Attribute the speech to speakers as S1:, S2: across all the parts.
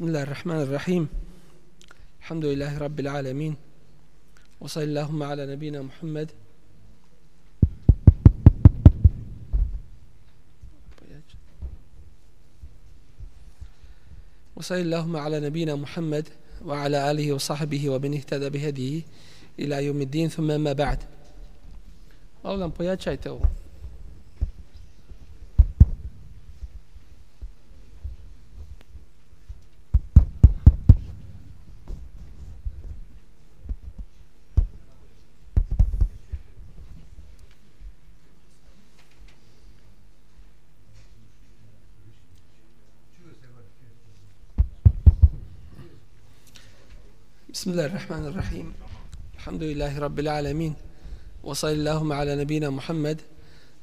S1: بسم الله الرحمن الرحيم. الحمد لله رب العالمين. وصلى اللهم على نبينا محمد. وصلى اللهم على نبينا محمد وعلى آله وصحبه ومن اهتدى بهديه إلى يوم الدين. ثم ما بعد. أولا pojačajte ovo. بسم الله الرحمن الرحيم. الحمد لله رب العالمين. وصلى اللهم على نبينا محمد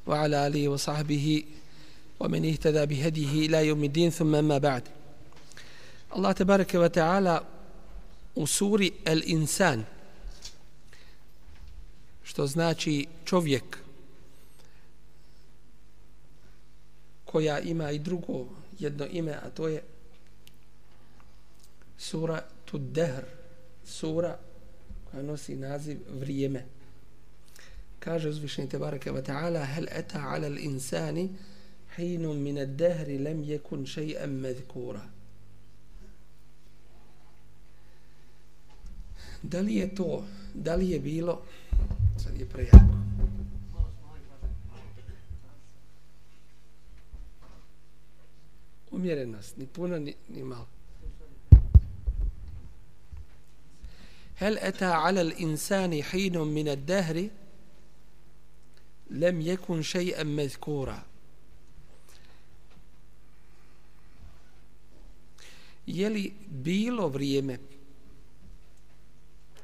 S1: وعلى آله وصحبه ومن اهتدى بهديه إلى يوم الدين ثم ما بعد. الله تبارك وتعالى أسور الإنسان. Što znači čovjek koja ima i drugo jedno ime, a to je sura Tuddehr, sura koja nosi naziv vrijeme. Kaže uzvišeni Tebareke wa ta'ala hel eta ala l'insani hinu min ad-dahri lam yakun shay'an madhkura. Da li je to, da li je bilo, sad je prejako, umjerenost, ni puno, ni, ni malo. هل أتى على الإنسان حين من الدهر لم يكن شيئا مذكورا je bilo vrijeme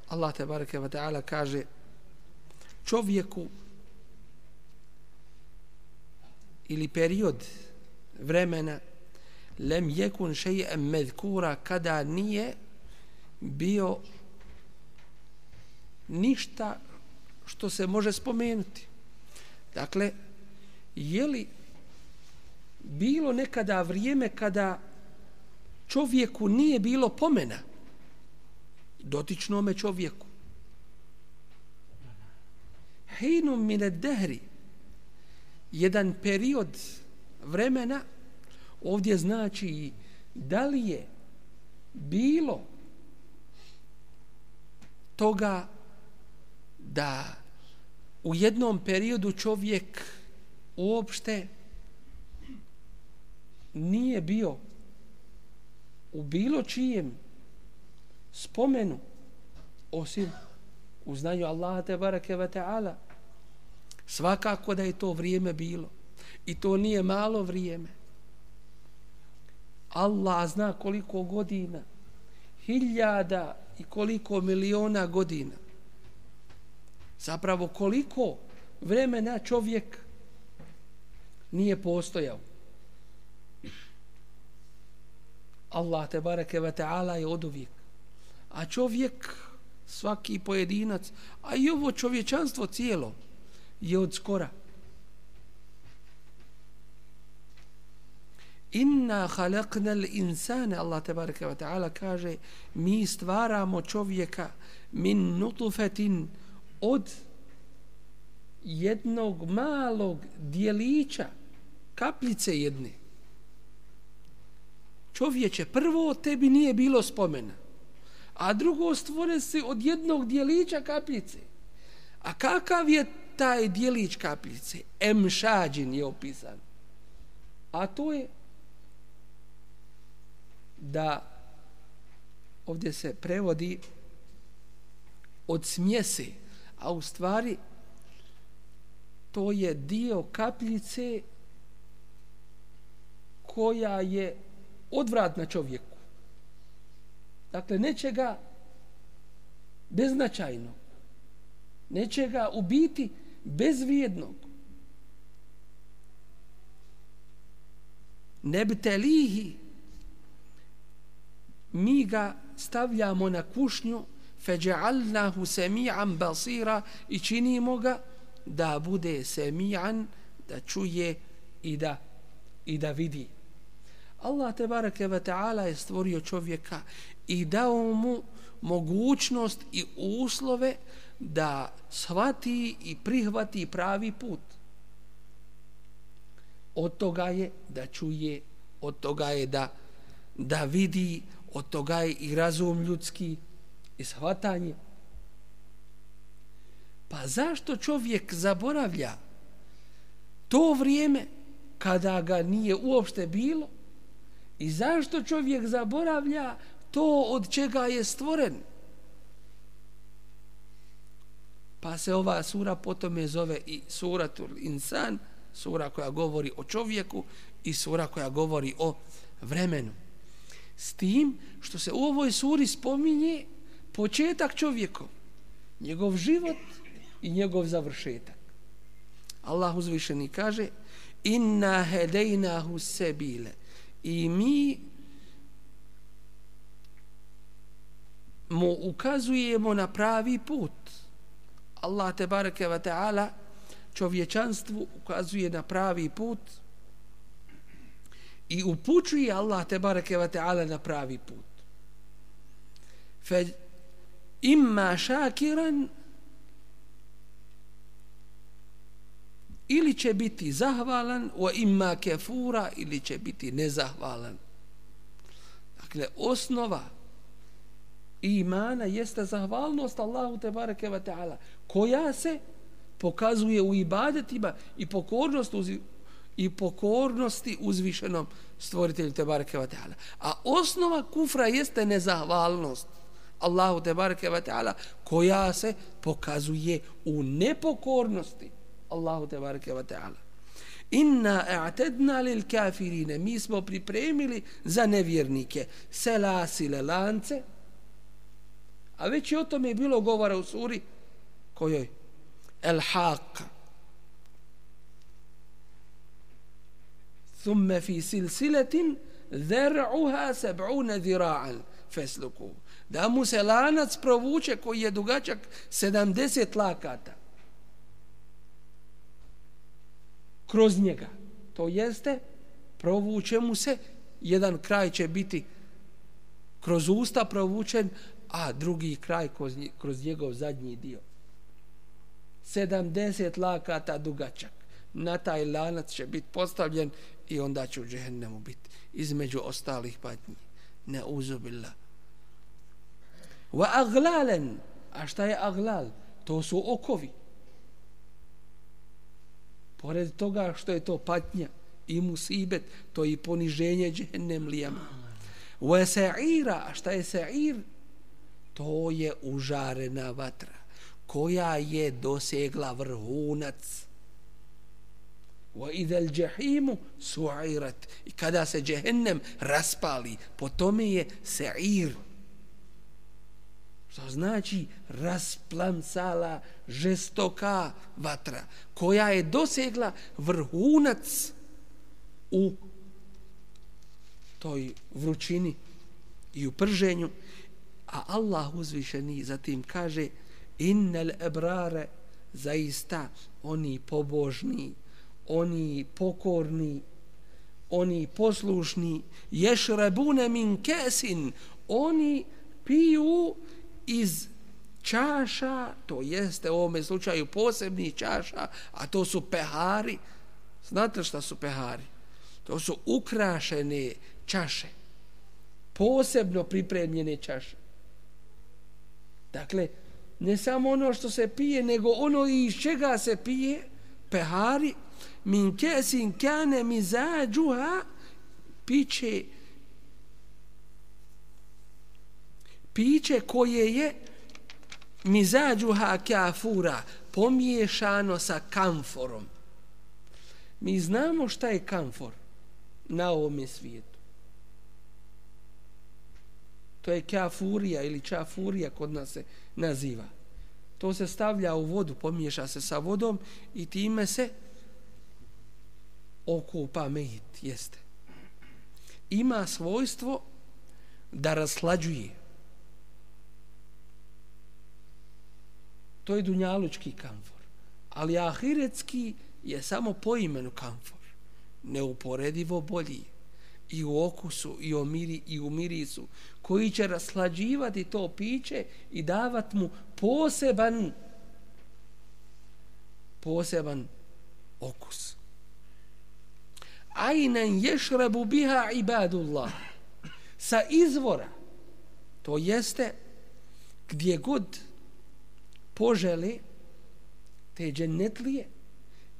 S1: Allah te bareke ve taala kaže čovjeku ili period vremena lem yekun shay'an madhkura kada nije bio ništa što se može spomenuti. Dakle, je li bilo nekada vrijeme kada čovjeku nije bilo pomena dotičnome čovjeku? Hejnum mine dehri jedan period vremena ovdje znači da li je bilo toga da u jednom periodu čovjek uopšte nije bio u bilo čijem spomenu osim u znanju Allaha te barake wa ta'ala. Svakako da je to vrijeme bilo. I to nije malo vrijeme. Allah zna koliko godina hiljada i koliko miliona godina zapravo koliko vremena čovjek nije postojao. Allah te bareke ve taala je oduvijek. A čovjek svaki pojedinac, a i ovo čovječanstvo cijelo je od skora. Inna khalaqna al-insana Allah te bareke ve taala kaže mi stvaramo čovjeka min nutfatin od jednog malog dijelića kapljice jedne. Čovječe, prvo tebi nije bilo spomena, a drugo stvore se od jednog dijelića kapljice. A kakav je taj dijelić kapljice? Emšađin je opisan. A to je da ovdje se prevodi od smjese, a u stvari to je dio kapljice koja je odvratna čovjeku. Dakle, nečega beznačajno. Nečega u biti bezvijednog. Nebtelihi mi ga stavljamo na kušnju feđa'alnahu semi'an basira i činimo ga da bude semi'an, da čuje i da, i da vidi. Allah te barake ve ta'ala je stvorio čovjeka i dao mu mogućnost i uslove da shvati i prihvati pravi put. Od toga je da čuje, od toga je da, da vidi, od toga je i razum ljudski i shvatanje. Pa zašto čovjek zaboravlja to vrijeme kada ga nije uopšte bilo i zašto čovjek zaboravlja to od čega je stvoren? Pa se ova sura potom je zove i suratul insan, sura koja govori o čovjeku i sura koja govori o vremenu. S tim što se u ovoj suri spominje početak čovjekom, njegov život i njegov završetak. Allah uzvišeni kaže inna hedejnahu sebile i mi mu ukazujemo na pravi put. Allah te bareke ve taala čovječanstvu ukazuje na pravi put i upućuje Allah te bareke ve taala na pravi put. Fe imma šakiran ili će biti zahvalan o imma kefura ili će biti nezahvalan. Dakle, osnova imana jeste zahvalnost Allahu te bareke ve taala koja se pokazuje u ibadetima i pokornost uz, i pokornosti uzvišenom stvoritelju te bareke ve taala a osnova kufra jeste nezahvalnost Allahu te bareke ve taala koja se pokazuje u nepokornosti. Allahu te bareke ve taala. Inna a'tadna lil kafirin mi smo pripremili za nevjernike. Selasile lance. A već i o tome je bilo govora u suri kojoj? El haq. Thumme fi silsiletin zer'uha seb'une zira'an fasluku. Da mu se lanac provuče koji je dugačak 70 lakata. Kroz njega. To jeste, provuče mu se, jedan kraj će biti kroz usta provučen, a drugi kraj kroz, kroz njegov zadnji dio. 70 lakata dugačak. Na taj lanac će biti postavljen i onda će u džehennemu biti između ostalih patnji. Ne uzubila. Wa aglalen. A šta je aglal? To su okovi. Pored toga što je to patnja i musibet, to je i poniženje džehennemlijama. Wa sa'ira. A šta je sa'ir? to je užarena vatra koja je dosegla vrhunac wa idal jahimu su'irat i kada se džehennem raspali po tome je sa'ir što znači rasplamsala žestoka vatra koja je dosegla vrhunac u toj vrućini i u prženju A Allah uzvišeni zatim kaže innel ebrare zaista oni pobožni, oni pokorni, oni poslušni, ješrebune min kesin, oni piju iz čaša, to jeste u ovome slučaju posebni čaša, a to su pehari. Znate šta su pehari? To su ukrašene čaše, posebno pripremljene čaše. Dakle, ne samo ono što se pije, nego ono iz čega se pije, pehari, min kesin kane mizađuha, piće, piće koje je mizađuha kafura, pomiješano sa kamforom. Mi znamo šta je kamfor na ovom svijetu to je kafurija ili čafurija kod nas se naziva. To se stavlja u vodu, pomiješa se sa vodom i time se okupa mejit, jeste. Ima svojstvo da raslađuje. To je dunjalučki kamfor. Ali ahiretski je samo po imenu kamfor. Neuporedivo bolji. i u okusu i u, miri, i u mirisu koji će raslađivati to piće i davat mu poseban poseban okus ajnen ješrebu biha ibadullah sa izvora to jeste gdje god požele te džennetlije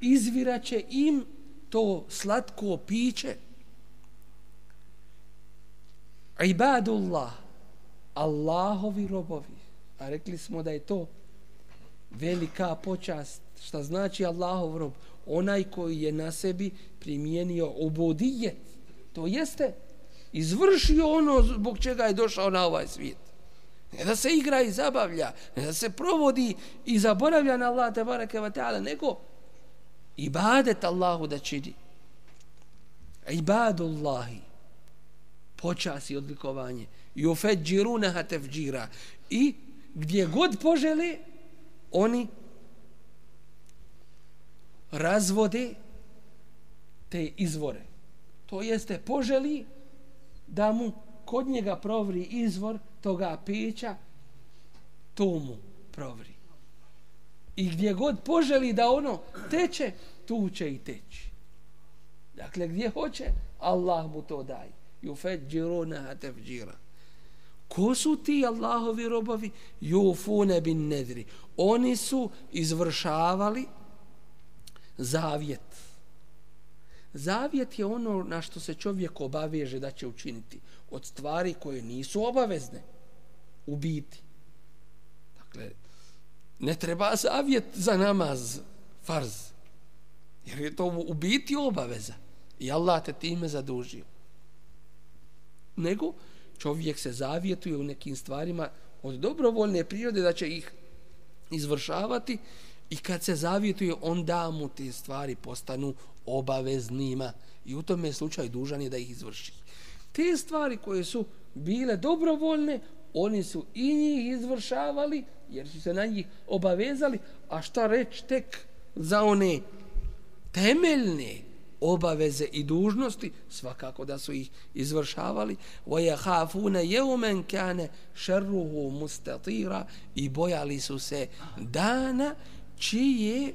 S1: izviraće im to slatko piće. Ibadullah Allahovi robovi. A rekli smo da je to velika počast. Šta znači Allahov rob? Onaj koji je na sebi primijenio ubodijet to jeste izvršio ono zbog čega je došao na ovaj svijet ne da se igra i zabavlja ne da se provodi i zaboravlja na Allah te wa taala nego ibadet Allahu da čini. Ibadullahi počas i odlikovanje. I ufeđirunaha tefđira i gdje god požele oni razvode te izvore. To jeste poželi da mu kod njega provri izvor toga pića to mu provri. I gdje god poželi da ono teče tu će i teći. Dakle gdje hoće Allah mu to daje yufajjiruna tafjira. Ko su ti Allahovi robovi? Jufune bin nadri. Oni su izvršavali zavjet. Zavjet je ono na što se čovjek obaveže da će učiniti. Od stvari koje nisu obavezne u biti dakle ne treba zavjet za namaz farz jer je to u biti obaveza i Allah te time zadužio nego čovjek se zavjetuje u nekim stvarima od dobrovoljne prirode da će ih izvršavati i kad se zavjetuje onda mu te stvari postanu obaveznima i u tome slučaju dužan je da ih izvrši. Te stvari koje su bile dobrovoljne, oni su i njih izvršavali jer su se na njih obavezali, a šta reći tek za one temeljne obaveze i dužnosti, svakako da su ih izvršavali, وَيَحَافُونَ يَوْمَنْ كَانَ شَرُّهُ مُسْتَطِيرًا i bojali su se dana čije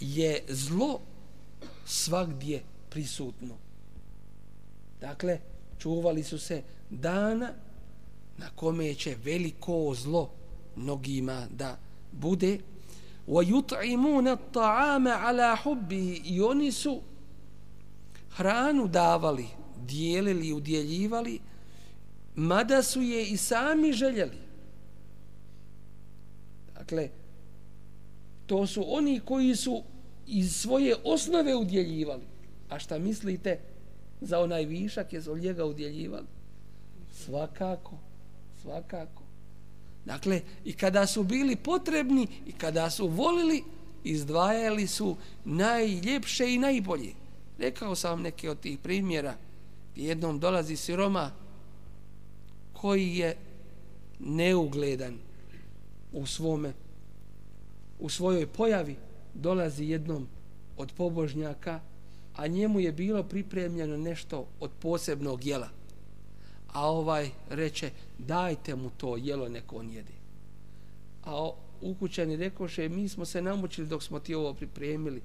S1: je zlo svakdje prisutno. Dakle, čuvali su se dana na kome će veliko zlo mnogima da bude وَيُطْعِمُونَ الطَّعَامَ عَلَى حُبِّهِ i oni su hranu davali, dijelili i udjeljivali, mada su je i sami željeli. Dakle, to su oni koji su iz svoje osnove udjeljivali. A šta mislite za onaj višak je za njega udjeljivali? Svakako, svakako. Dakle, i kada su bili potrebni i kada su volili, izdvajali su najljepše i najbolje. Rekao sam vam neke od tih primjera. Jednom dolazi siroma koji je neugledan u svome u svojoj pojavi dolazi jednom od pobožnjaka a njemu je bilo pripremljeno nešto od posebnog jela a ovaj reče dajte mu to jelo neko on jede a ukućani rekoše mi smo se namučili dok smo ti ovo pripremili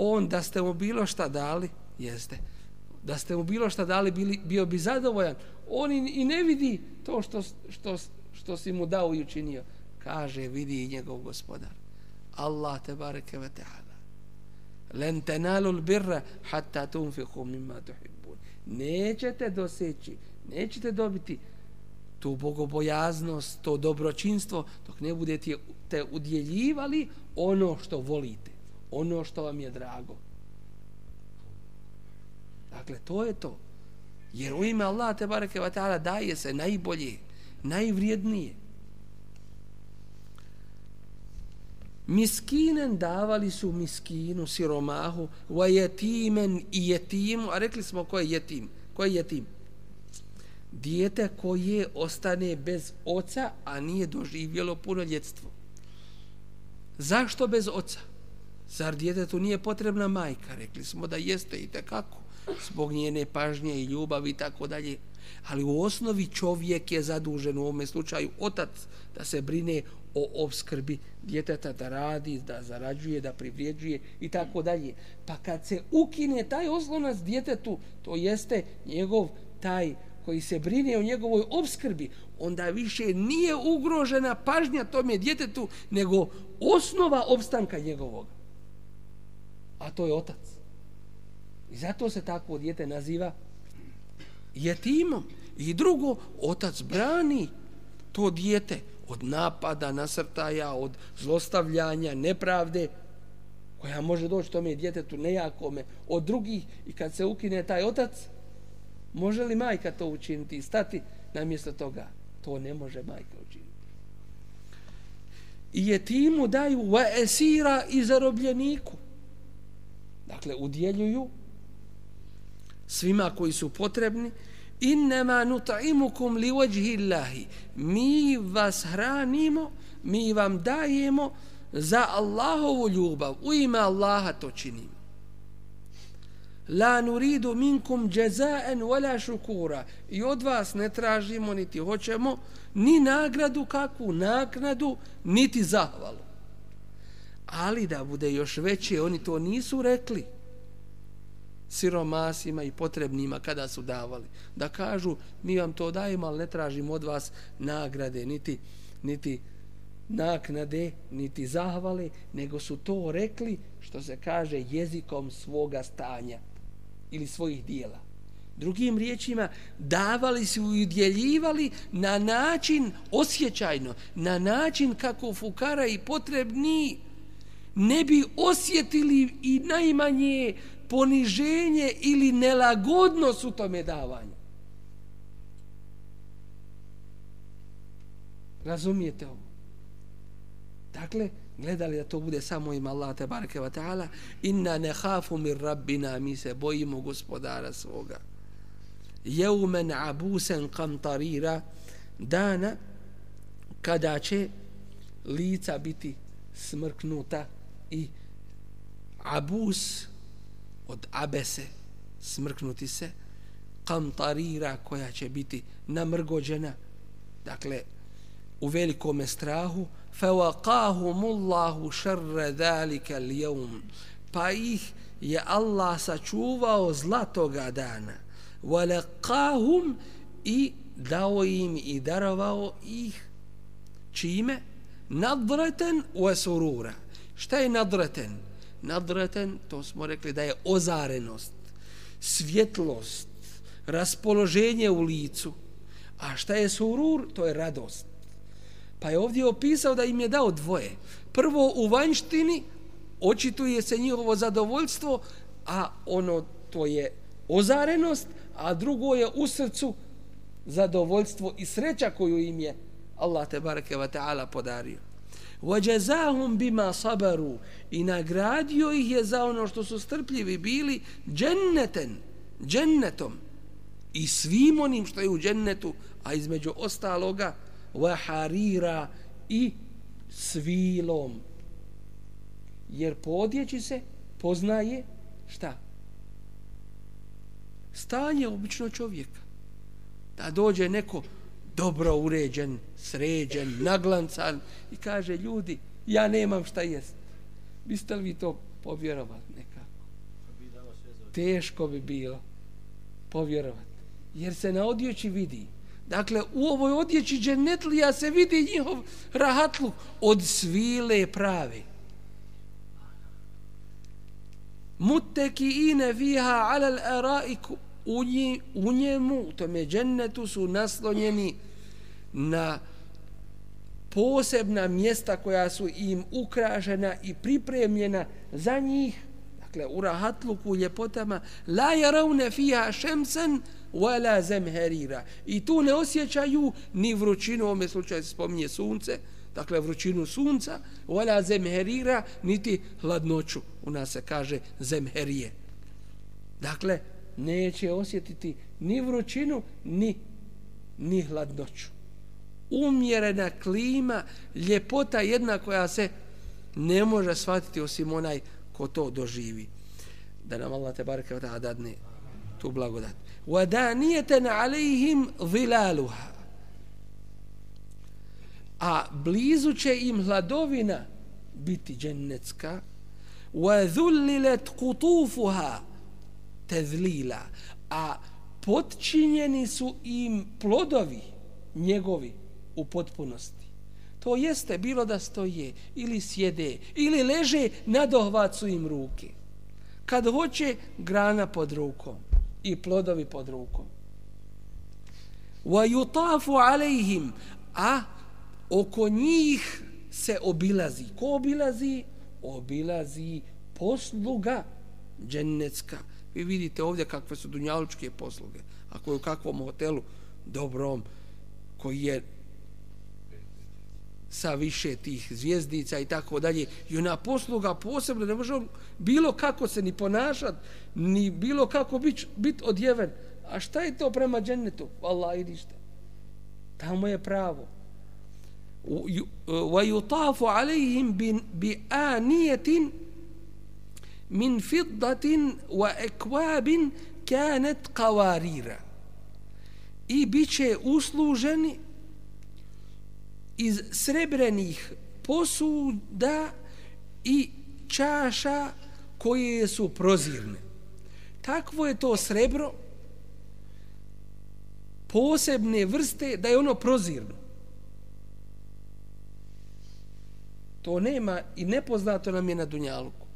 S1: on da ste mu bilo šta dali, jeste, da ste mu bilo šta dali, bili, bio bi zadovoljan. On i, i ne vidi to što, što, što si mu dao i učinio. Kaže, vidi i njegov gospodar. Allah te bareke ve ta'ala. Len tenalul birra hatta tunfiku mimma tuhibbun. Nećete doseći, nećete dobiti tu bogobojaznost, to dobročinstvo, dok ne budete te udjeljivali ono što volite ono što vam je drago. Dakle, to je to. Jer u ime Allah te bareke wa ta'ala daje se najbolje, najvrijednije. Miskinen davali su miskinu, siromahu, wa jetimen i jetimu, a rekli smo ko je jetim. Ko je jetim? Dijete koje ostane bez oca, a nije doživjelo punoljetstvo. Zašto bez oca? Zar djetetu nije potrebna majka? Rekli smo da jeste i kako. zbog njene pažnje i ljubavi i tako dalje. Ali u osnovi čovjek je zadužen u ovom slučaju otac da se brine o obskrbi djeteta, da radi, da zarađuje, da privrijeđuje i tako dalje. Pa kad se ukine taj oslonac djetetu, to jeste njegov taj koji se brine o njegovoj obskrbi, onda više nije ugrožena pažnja tome djetetu, nego osnova opstanka njegovog. A to je otac. I zato se takvo djete naziva jetimom. I drugo, otac brani to djete od napada, nasrtaja, od zlostavljanja, nepravde, koja može doći tome djetetu nejakome od drugih i kad se ukine taj otac, može li majka to učiniti i stati namjesto toga? To ne može majka učiniti. I je timu daju va esira i zarobljeniku. Dakle, udjeljuju svima koji su potrebni innama nut'imukum liwajhi llahi mi vas hranimo mi vam dajemo za Allahovu ljubav u ime Allaha to činimo la nuridu minkum jazaen wala shukura. I od vas ne tražimo niti hoćemo ni nagradu kakvu naknadu niti zahvalu. Ali da bude još veće oni to nisu rekli. Siromasima i potrebnima kada su davali. Da kažu, mi vam to dajemo, ali ne tražimo od vas nagrade, niti, niti naknade, niti zahvale, nego su to rekli, što se kaže, jezikom svoga stanja ili svojih dijela. Drugim riječima, davali su i udjeljivali na način osjećajno, na način kako fukara i potrebni ne bi osjetili i najmanje poniženje ili nelagodnost u tome davanju. Razumijete ovo? Dakle, gledali da to bude samo ima Allah te bareke ve ta'ala inna nakhafu min rabbina mi se bojimo gospodara svoga. Yawman abusan qamtarira dana kada će lica biti smrknuta i abus od abese smrknuti se kamtarira koja će biti namrgođena dakle u velikom strahu fawaqahumullahu sharra zalika al-yawm pa ih je Allah sačuvao zla toga dana walaqahum i dao im i darovao ih čime nadratan wa surura šta je nadraten nadraten, to smo rekli da je ozarenost, svjetlost, raspoloženje u licu. A šta je surur? To je radost. Pa je ovdje opisao da im je dao dvoje. Prvo u vanjštini očituje se njihovo zadovoljstvo, a ono to je ozarenost, a drugo je u srcu zadovoljstvo i sreća koju im je Allah te bareke ve taala podario. وَجَزَاهُمْ بِمَا صَبَرُوا I nagradio ih je za ono što su strpljivi bili dženneten, džennetom i svim onim što je u džennetu, a između ostaloga waharira i svilom. Jer po odjeći se poznaje šta? Stanje obično čovjeka. Da dođe neko dobro uređen, sređen, naglancan i kaže ljudi ja nemam šta jest. Biste li vi to povjerovali nekako? Teško bi bilo povjerovati. Jer se na odjeći vidi Dakle, u ovoj odjeći dženetlija se vidi njihov rahatluk od svile prave. Mutteki ine fiha alal araiku u njemu, u tome džennetu su naslonjeni na posebna mjesta koja su im ukrašena i pripremljena za njih, dakle u rahatluku, ljepotama, la jaravne fija šemsen wala zemherira. I tu ne osjećaju ni vrućinu, u ovom slučaju se spominje sunce, dakle vrućinu sunca, wala zemherira, niti hladnoću, u nas se kaže zemherije. Dakle, neće osjetiti ni vrućinu, ni, ni hladnoću umjerena klima, ljepota jedna koja se ne može shvatiti osim onaj ko to doživi. Da nam Allah te bareke od dadne tu blagodat. وَدَانِيَتَنْ عَلَيْهِمْ ظِلَالُهَا A blizu će im hladovina biti džennetska. وَذُلِّلَتْ قُطُوفُهَا تَذْلِيلًا A potčinjeni su im plodovi njegovi u potpunosti. To jeste bilo da stoje ili sjede ili leže na dohvacu im ruke. Kad hoće grana pod rukom i plodovi pod rukom. Wa yutafu alejhim a oko njih se obilazi. Ko obilazi? Obilazi posluga džennetska. Vi vidite ovdje kakve su dunjalučke posluge. Ako je u kakvom hotelu dobrom koji je sa više tih zvijezdica i tako dalje. I ona posluga posebno ne može bilo kako se ni ponašat, ni bilo kako biti bit odjeven. A šta je to prema džennetu? Allah, idi šta. Tamo je pravo. E, wa عَلَيْهِمْ بِآنِيَةٍ bi فِضَّةٍ min fiddatin wa. I bit će usluženi iz srebrenih posuda i čaša koje su prozirne. Takvo je to srebro posebne vrste da je ono prozirno. To nema i nepoznato nam je na Dunjaluku.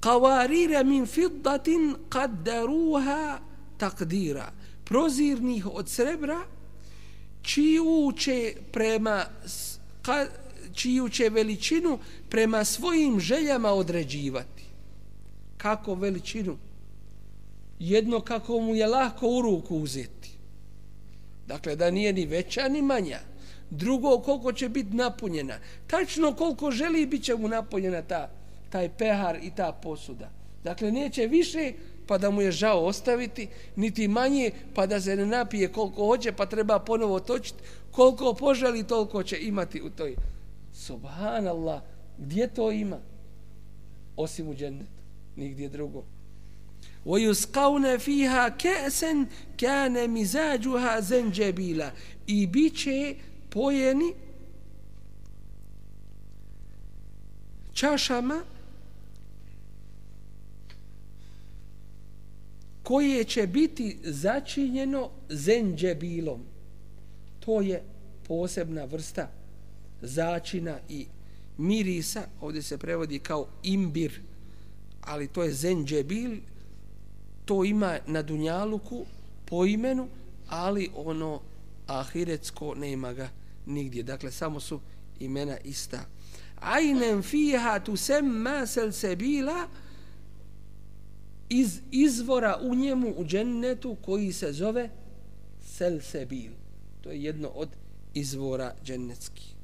S1: Kavarira min fiddatin kaddaruha takdira. Prozirnih od srebra čiju će prema ka, čiju će veličinu prema svojim željama određivati. Kako veličinu? Jedno kako mu je lahko u ruku uzeti. Dakle, da nije ni veća ni manja. Drugo, koliko će biti napunjena. Tačno koliko želi, bit će mu napunjena ta, taj pehar i ta posuda. Dakle, neće više, pa da mu je žao ostaviti, niti manje, pa da se ne napije koliko hoće, pa treba ponovo točiti. Koliko poželi, toliko će imati u toj. Subhanallah, gdje to ima? Osim u džennetu, nigdje drugo. وَيُسْقَوْنَ فِيهَا كَأْسًا كَانَ مِزَاجُهَا زَنْجَبِيلًا I bit će pojeni čašama koje će biti začinjeno zenđebilom. To je posebna vrsta začina i mirisa. Ovdje se prevodi kao imbir, ali to je zenđebil. To ima na Dunjaluku po imenu, ali ono ahiretsko nema ga nigdje. Dakle, samo su imena ista. Ajnem fiha tu sem masel sebila, iz izvora u njemu u džennetu koji se zove Selsebil. To je jedno od izvora džennetskih.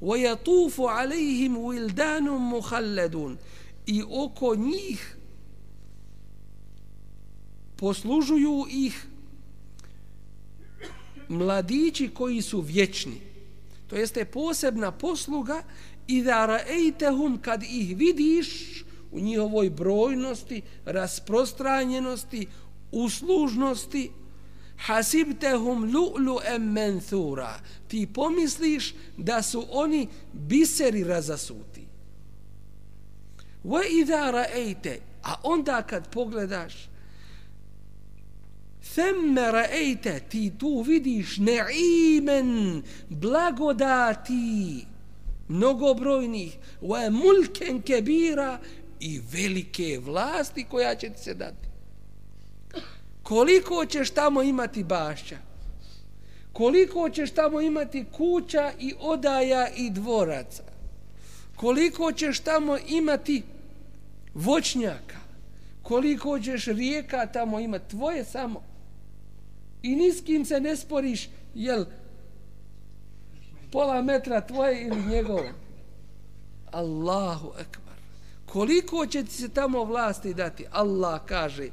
S1: وَيَطُوفُ عَلَيْهِمْ وِلْدَانٌ مُحَلَّدُونَ I oko njih poslužuju ih mladići koji su vječni. To jeste posebna posluga i da raejtehum kad ih vidiš u njihovoj brojnosti, rasprostranjenosti, uslužnosti, hasibtehum lu'lu em menthura. Ti pomisliš da su oni biseri razasuti. Wa idha ra'ayta a onda kad pogledaš themme ra'ejte, ti tu vidiš ne'imen blagodati mnogobrojnih wa mulken kebira i velike vlasti koja će ti se dati. Koliko ćeš tamo imati bašća? Koliko ćeš tamo imati kuća i odaja i dvoraca? Koliko ćeš tamo imati voćnjaka? Koliko ćeš rijeka tamo imati? Tvoje samo. I ni s kim se ne sporiš, jel pola metra tvoje ili njegovo? Allahu akbar koliko će ti se tamo vlasti dati Allah kaže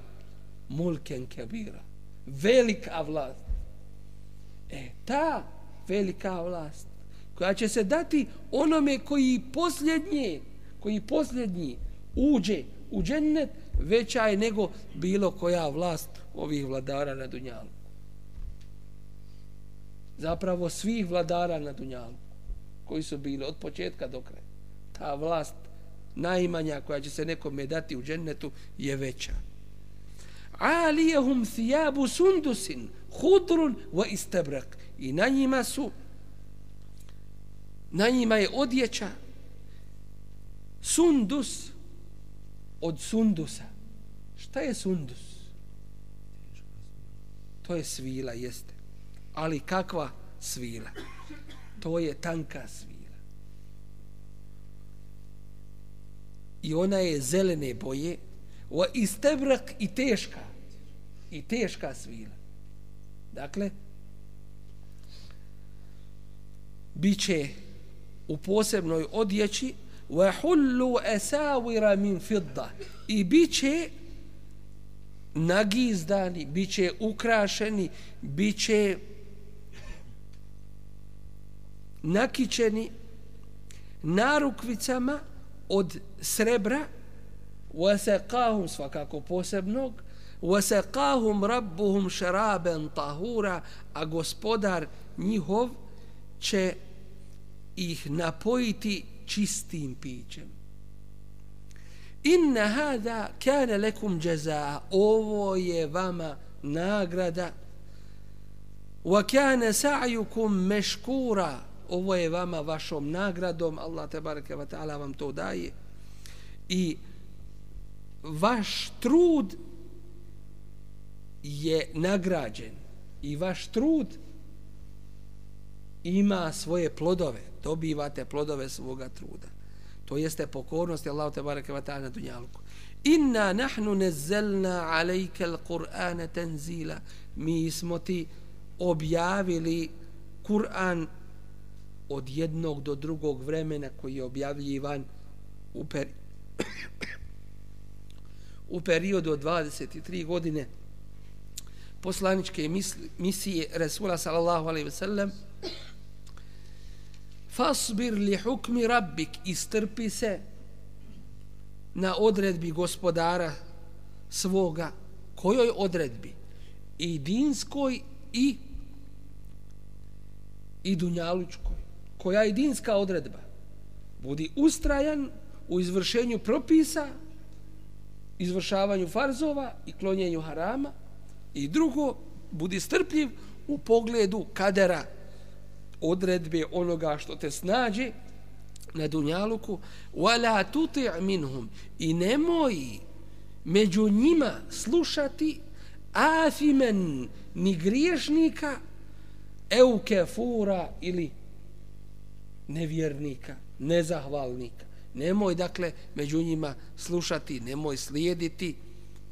S1: mulken kebira velika vlast e ta velika vlast koja će se dati onome koji posljednje koji posljednji uđe u džennet veća je nego bilo koja vlast ovih vladara na Dunjalu. Zapravo svih vladara na Dunjalu koji su bili od početka do kraja. Ta vlast najmanja koja će se nekome dati u džennetu je veća. Alijehum thijabu sundusin hudrun wa istabrak. I na njima su na njima je odjeća sundus od sundusa. Šta je sundus? To je svila, jeste. Ali kakva svila? To je tanka svila. i ona je zelene boje, wa istebrak i teška, i teška svila. Dakle, biće u posebnoj odjeći wa hullu asawira min fidda i biće nagizdani biće ukrašeni biće nakičeni narukvicama od srebra وَسَقَاهُمْ svakako posebnog وَسَقَاهُمْ رَبُّهُمْ شَرَابًا طَهُورًا a gospodar njihov će ih napojiti čistim pićem. Inna hada kana lekum jaza ovo je vama nagrada wa kana sa'yukum mashkura ovo je vama vašom nagradom Allah te bareke ve taala vam to daje i vaš trud je nagrađen i vaš trud ima svoje plodove dobivate plodove svoga truda. To jeste pokornost Allahu te bareke ve taala na dunjaluku. Inna nahnu nazzalna alayka al-Qur'ana tanzila. Mi smo ti objavili Kur'an od jednog do drugog vremena koji je objavljivan u, peri u periodu od 23 godine poslaničke misije Resula sallallahu alaihi ve sellem. Fasbir li hukmi rabbik istrpi se na odredbi gospodara svoga. Kojoj odredbi? I dinskoj i i dunjalučkoj koja je dinska odredba budi ustrajan u izvršenju propisa izvršavanju farzova i klonjenju harama i drugo budi strpljiv u pogledu kadera odredbe onoga što te snađe na dunjaluku. Wala tuti' minhum. I nemoj među njima slušati afimen ni griješnika eu kefura ili nevjernika nezahvalnika. Nemoj dakle među njima slušati nemoj slijediti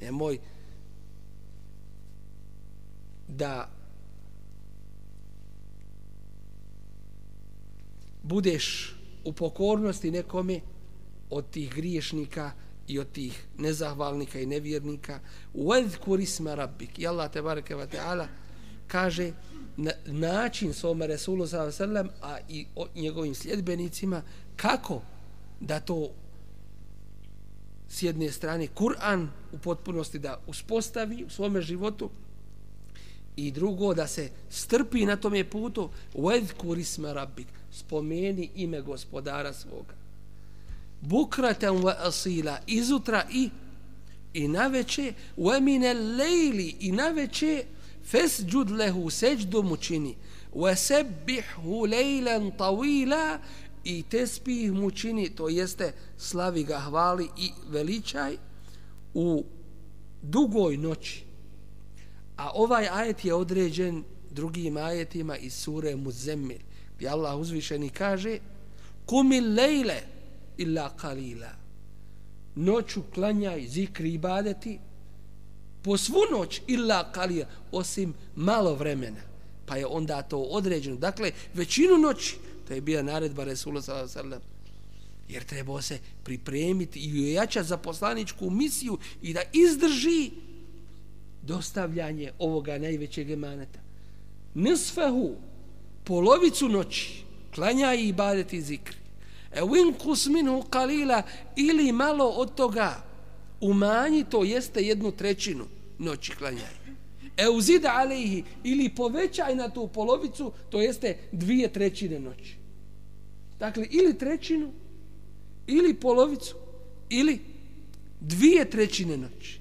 S1: nemoj da budeš u pokornosti nekome od tih griješnika i od tih nezahvalnika i nevjernika. Uvedkur isma rabbik. I Allah te bareke ta'ala kaže na, način svome Resulu sallam a i o njegovim sljedbenicima kako da to s jedne strane Kur'an u potpunosti da uspostavi u svome životu i drugo da se strpi na tome putu وَذْكُرِ اسْمَ rabbik spomeni ime gospodara svoga. Bukratan wa asila, izutra i i naveče, u al-layli i naveče, Fesđud lehu seđdu mu čini, wa sebbihu tawila i tespih mu čini, to jeste slavi ga hvali i veličaj u dugoj noći. A ovaj ajet je određen drugim ajetima iz sure Muzemmil gdje Allah uzvišeni kaže Kumil lejle illa kalila noću klanjaj zikri ibadeti po svu noć illa kalija, osim malo vremena. Pa je onda to određeno. Dakle većinu noći to je bila naredba Resula sallam jer trebao se pripremiti i ujačati za poslaničku misiju i da izdrži dostavljanje ovoga najvećeg emaneta. Nisfehu polovicu noći klanja i ibadeti zikri. E winkus minhu kalila ili malo od toga umanji to jeste jednu trećinu noći klanjaj. E uzida alejhi ili povećaj na tu polovicu, to jeste dvije trećine noći. Dakle, ili trećinu, ili polovicu, ili dvije trećine noći.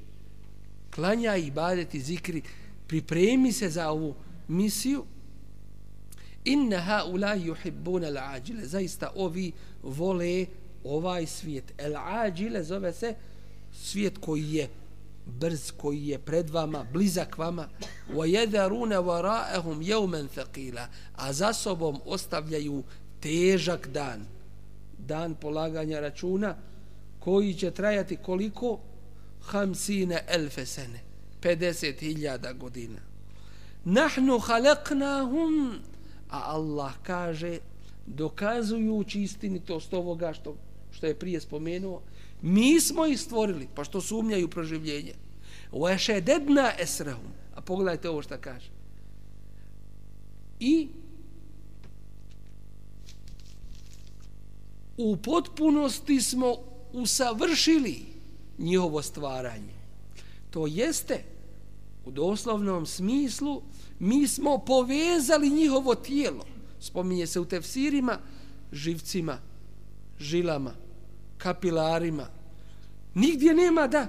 S1: Klanjaj i badeti zikri, pripremi se za ovu misiju. Inna ha ulaj yuhibbuna al-ajile. Zaista ovi vole ovaj svijet. El-ajile zove se svijet koji je brz, koji je pred vama, blizak vama. Wa yadharuna wara'ahum yawman thaqila. A za sobom ostavljaju težak dan. Dan polaganja računa koji će trajati koliko? Hamsine elfe sene. 50.000 godina. Nahnu halaknahum a Allah kaže dokazujući istinitost ovoga što, što je prije spomenuo Mi smo ih stvorili, pa što sumnjaju proživljenje. Ošededna esrahum. A pogledajte ovo što kaže. I u potpunosti smo usavršili njihovo stvaranje. To jeste, u doslovnom smislu, mi smo povezali njihovo tijelo, spominje se u tefsirima, živcima, žilama, kapilarima. Nigdje nema da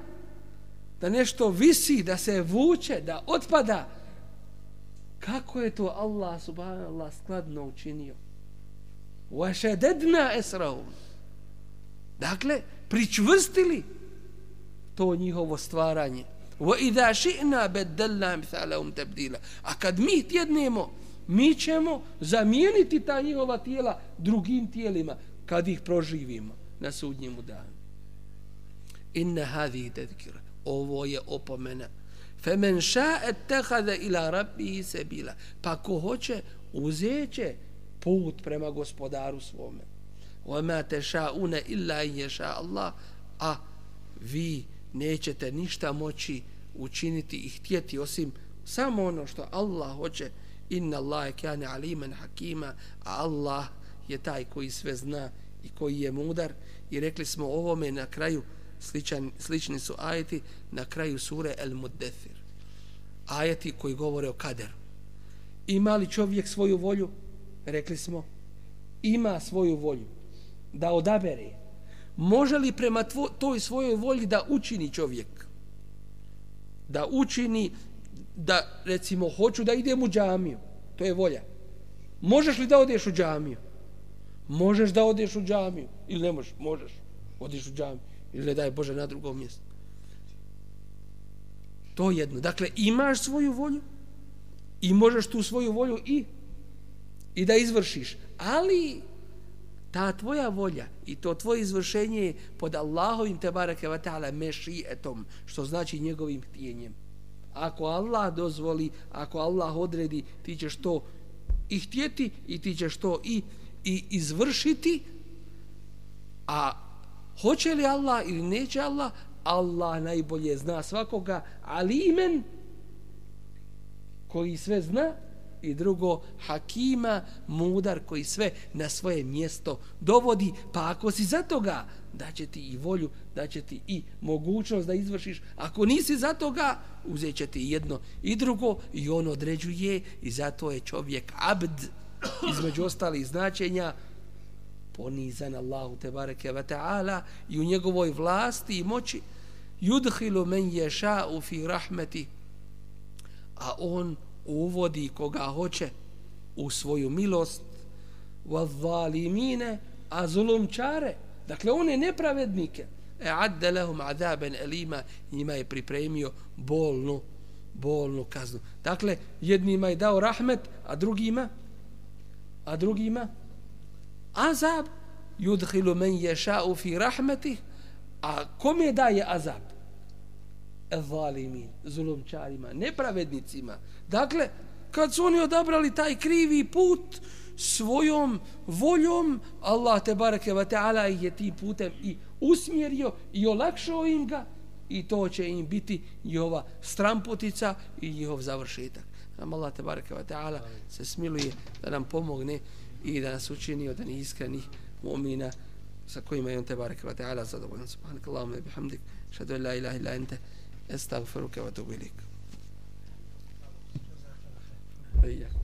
S1: da nešto visi, da se vuče, da otpada. Kako je to Allah subhanallah skladno učinio? Vašededna esraum. Dakle, pričvrstili to njihovo stvaranje. Wa idha shi'na badalna mithalahum tabdila. A kad mi tjednemo, mi ćemo zamijeniti ta njihova tijela drugim tijelima kad ih proživimo na sudnjemu danu. Inna hadhihi tadhkira ovo je opomena. Femen sha'a ittakhadha ila rabbihi sabila. Pa ko hoće uzeće put prema gospodaru svome. Wa ma tasha'una illa in ješa Allah. A vi nećete ništa moći učiniti i htjeti osim samo ono što Allah hoće. Inna Allah je kjane aliman hakima. A Allah je taj koji sve zna i koji je mudar i rekli smo ovome na kraju sličan, slični su ajeti na kraju sure El Muddethir ajeti koji govore o kaderu. Ima li čovjek svoju volju? Rekli smo ima svoju volju da odabere. Može li prema tvo, toj svojoj volji da učini čovjek? Da učini da recimo hoću da idem u džamiju. To je volja. Možeš li da odeš u džamiju? Možeš da odeš u džamiju ili ne možeš? Možeš. Odeš u džamiju ili ne daj Bože na drugom mjestu. To jedno. Dakle imaš svoju volju i možeš tu svoju volju i i da izvršiš. Ali ta tvoja volja i to tvoje izvršenje je pod Allahovim te barake wa ta'ala mešijetom, što znači njegovim htjenjem. Ako Allah dozvoli, ako Allah odredi, ti ćeš to i htjeti i ti ćeš to i, i izvršiti, a hoće li Allah ili neće Allah, Allah najbolje zna svakoga, ali imen koji sve zna, i drugo hakima, mudar koji sve na svoje mjesto dovodi, pa ako si za toga, da će ti i volju, da će ti i mogućnost da izvršiš. Ako nisi za toga, uzet će ti jedno i drugo i on određuje i zato je čovjek abd između ostalih značenja ponizan Allahu te bareke ve taala i u njegovoj vlasti i moći yudkhilu men yasha'u fi rahmeti a on uvodi koga hoće u svoju milost wa zalimine a zulumčare dakle one nepravednike. E adde lehum azaben elima njima je pripremio bolnu bolnu kaznu. Dakle jednima je dao rahmet a drugima a drugima azab yudhilu men yasha'u fi rahmetih a kome daje azab zalimin, zulumčarima, nepravednicima. Dakle, kad su oni odabrali taj krivi put svojom voljom, Allah te bareke ve ta'ala ih je tim putem i usmjerio i olakšao im ga i to će im biti njihova stramputica i njihov završetak nam Allah te ve taala se smiluje da nam pomogne i da nas učini od onih iskrenih mu'mina sa kojima je on te ve taala zadovoljan. Subhanakallahumma wa bihamdik. Ashhadu la ilaha illa anta astaghfiruka wa atubu ilaik Thank